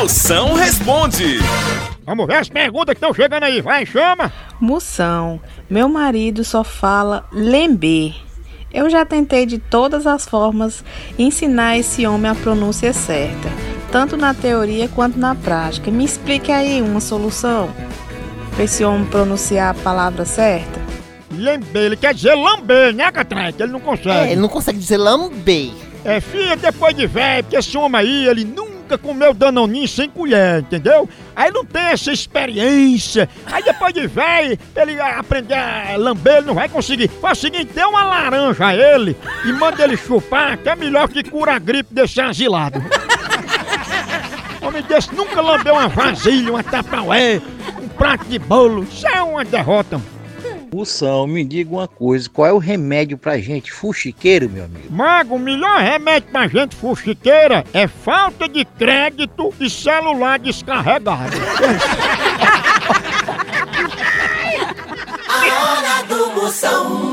Moção responde. Vamos ver as perguntas que estão chegando aí. Vai, chama. Moção, meu marido só fala lember. Eu já tentei de todas as formas ensinar esse homem a pronúncia certa, tanto na teoria quanto na prática. Me explique aí uma solução para esse homem pronunciar a palavra certa. Lember, ele quer dizer lamber, né, Catrai? Que ele não consegue. É, ele não consegue dizer lamber. É, filha, depois de velho, porque esse homem aí, ele nunca comeu danoninho sem colher, entendeu? Aí não tem essa experiência. Aí depois de velho, ele aprender a lamber, ele não vai conseguir. Faz o seguinte, dê uma laranja a ele e manda ele chupar, que é melhor que cura a gripe desse asilado. Homem desse nunca lambeu uma vasilha, uma tapaué, um prato de bolo. Isso é uma derrota. Moção, me diga uma coisa, qual é o remédio pra gente fuxiqueiro, meu amigo? Mago, o melhor remédio pra gente fuxiqueira é falta de crédito e celular descarregado. A hora do Moção.